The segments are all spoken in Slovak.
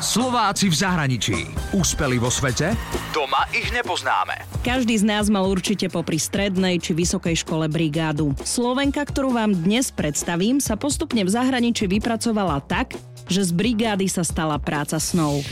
Slováci v zahraničí. Úspeli vo svete? Doma ich nepoznáme. Každý z nás mal určite popri strednej či vysokej škole brigádu. Slovenka, ktorú vám dnes predstavím, sa postupne v zahraničí vypracovala tak, že z brigády sa stala práca snov.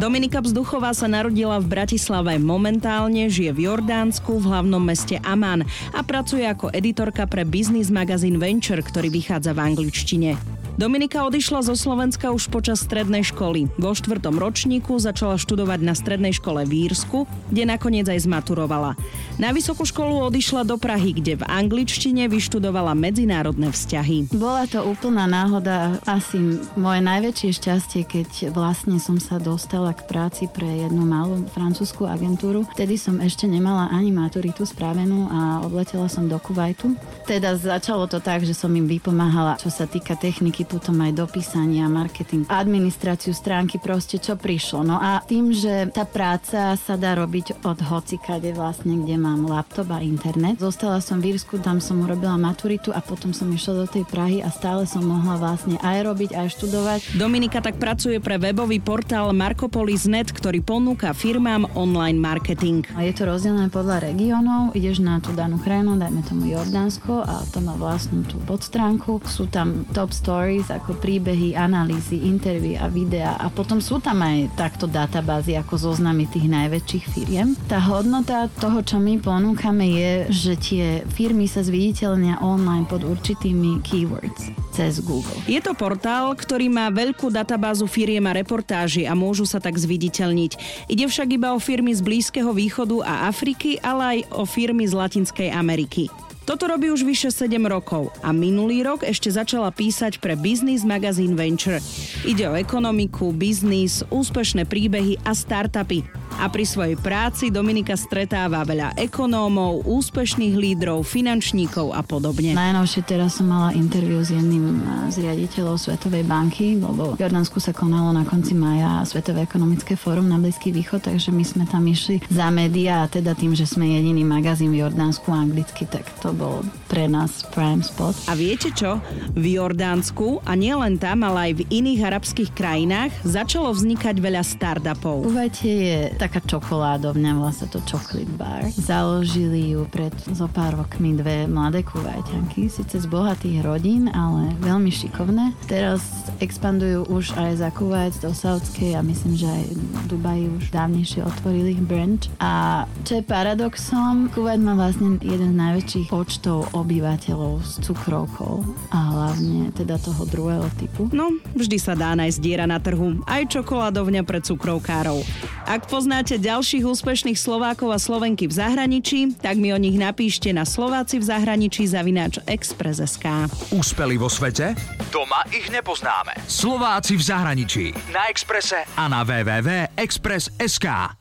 Dominika Vzduchová sa narodila v Bratislave, momentálne žije v Jordánsku v hlavnom meste Amman a pracuje ako editorka pre biznis magazín Venture, ktorý vychádza v angličtine. Dominika odišla zo Slovenska už počas strednej školy. Vo štvrtom ročníku začala študovať na strednej škole v Írsku, kde nakoniec aj zmaturovala. Na vysokú školu odišla do Prahy, kde v angličtine vyštudovala medzinárodné vzťahy. Bola to úplná náhoda, asi moje najväčšie šťastie, keď vlastne som sa dostala k práci pre jednu malú francúzskú agentúru. Vtedy som ešte nemala ani maturitu spravenú a odletela som do Kuwaitu. Teda začalo to tak, že som im vypomáhala, čo sa týka techniky potom aj dopísania, marketing, administráciu stránky, proste čo prišlo. No a tým, že tá práca sa dá robiť od hocikade vlastne, kde mám laptop a internet. Zostala som v Írsku, tam som urobila maturitu a potom som išla do tej Prahy a stále som mohla vlastne aj robiť, aj študovať. Dominika tak pracuje pre webový portál Markopolis.net, ktorý ponúka firmám online marketing. Je to rozdelené podľa regiónov, ideš na tú danú krajinu, dajme tomu Jordánsko a to má vlastnú tú podstránku. Sú tam top stories, stories ako príbehy, analýzy, intervie a videa a potom sú tam aj takto databázy ako zoznamy tých najväčších firiem. Tá hodnota toho, čo my ponúkame je, že tie firmy sa zviditeľnia online pod určitými keywords cez Google. Je to portál, ktorý má veľkú databázu firiem a reportáži a môžu sa tak zviditeľniť. Ide však iba o firmy z Blízkeho východu a Afriky, ale aj o firmy z Latinskej Ameriky. Toto robí už vyše 7 rokov a minulý rok ešte začala písať pre Business Magazine Venture. Ide o ekonomiku, biznis, úspešné príbehy a startupy. A pri svojej práci Dominika stretáva veľa ekonómov, úspešných lídrov, finančníkov a podobne. Najnovšie teraz som mala interviu s jedným z riaditeľov Svetovej banky, lebo v Jordánsku sa konalo na konci maja Svetové ekonomické fórum na Blízky východ, takže my sme tam išli za médiá a teda tým, že sme jediný magazín v Jordánsku anglicky, tak to bol pre nás prime spot. A viete čo? V Jordánsku a nielen tam, ale aj v iných arabských krajinách začalo vznikať veľa startupov. Uvajte je taká čokoládovňa, volá sa to Chocolate Bar. Založili ju pred zo pár rokmi dve mladé kuvajťanky, síce z bohatých rodín, ale veľmi šikovné. Teraz expandujú už aj za Kuwait do Saudskej a myslím, že aj v Dubaji už dávnejšie otvorili branch. A čo je paradoxom, Kuwait má vlastne jeden z najväčších počtov obyvateľov s cukrovkou a hlavne teda toho druhého typu. No, vždy sa dá nájsť diera na trhu, aj čokoládovňa pre cukrovkárov. Ak poznáte ďalších úspešných Slovákov a Slovenky v zahraničí, tak mi o nich napíšte na Slováci v zahraničí zavináč Express.sk. Úspeli vo svete? Doma ich nepoznáme. Slováci v zahraničí. Na Exprese a na www.express.sk.